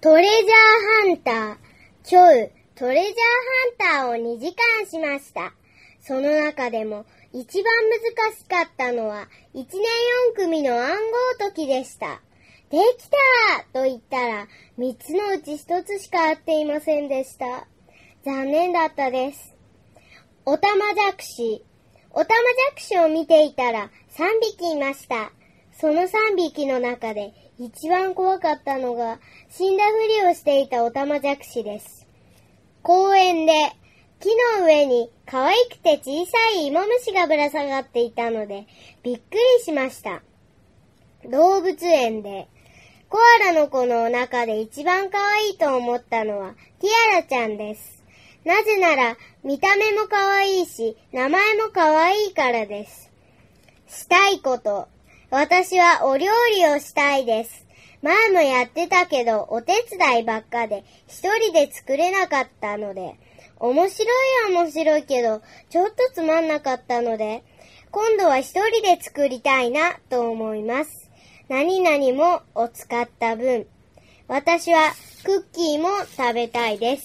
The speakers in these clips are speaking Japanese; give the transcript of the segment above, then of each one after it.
トレジャーハンター。今日、トレジャーハンターを2時間しました。その中でも一番難しかったのは1年4組の暗号解きでした。できたと言ったら3つのうち1つしか合っていませんでした。残念だったです。オタマジャクシ。オタマジャクシを見ていたら3匹いました。その3匹の中で一番怖かったのが死んだふりをしていたオタマジャクシです。公園で木の上に可愛くて小さい芋虫がぶら下がっていたのでびっくりしました。動物園でコアラの子の中で一番可愛いと思ったのはティアラちゃんです。なぜなら見た目も可愛いし名前も可愛いからです。したいこと。私はお料理をしたいです。前もやってたけどお手伝いばっかで一人で作れなかったので、面白いは面白いけどちょっとつまんなかったので、今度は一人で作りたいなと思います。何々もを使った分、私はクッキーも食べたいです。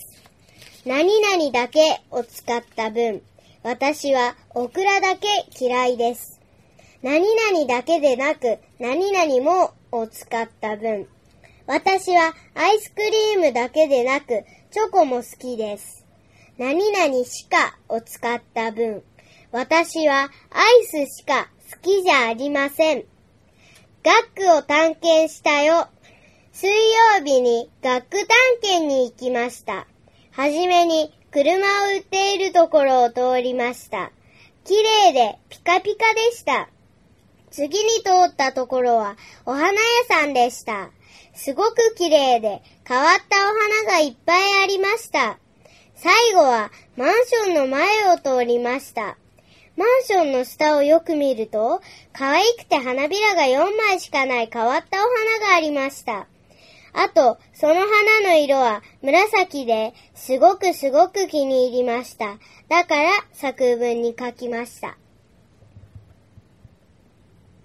何々だけを使った分、私はオクラだけ嫌いです。何々だけでなく、何々もを使った分。私はアイスクリームだけでなく、チョコも好きです。何々しかを使った分。私はアイスしか好きじゃありません。学区を探検したよ。水曜日に学区探検に行きました。はじめに車を売っているところを通りました。綺麗でピカピカでした。次に通ったところはお花屋さんでした。すごく綺麗で変わったお花がいっぱいありました。最後はマンションの前を通りました。マンションの下をよく見ると、可愛くて花びらが4枚しかない変わったお花がありました。あと、その花の色は紫で、すごくすごく気に入りました。だから作文に書きました。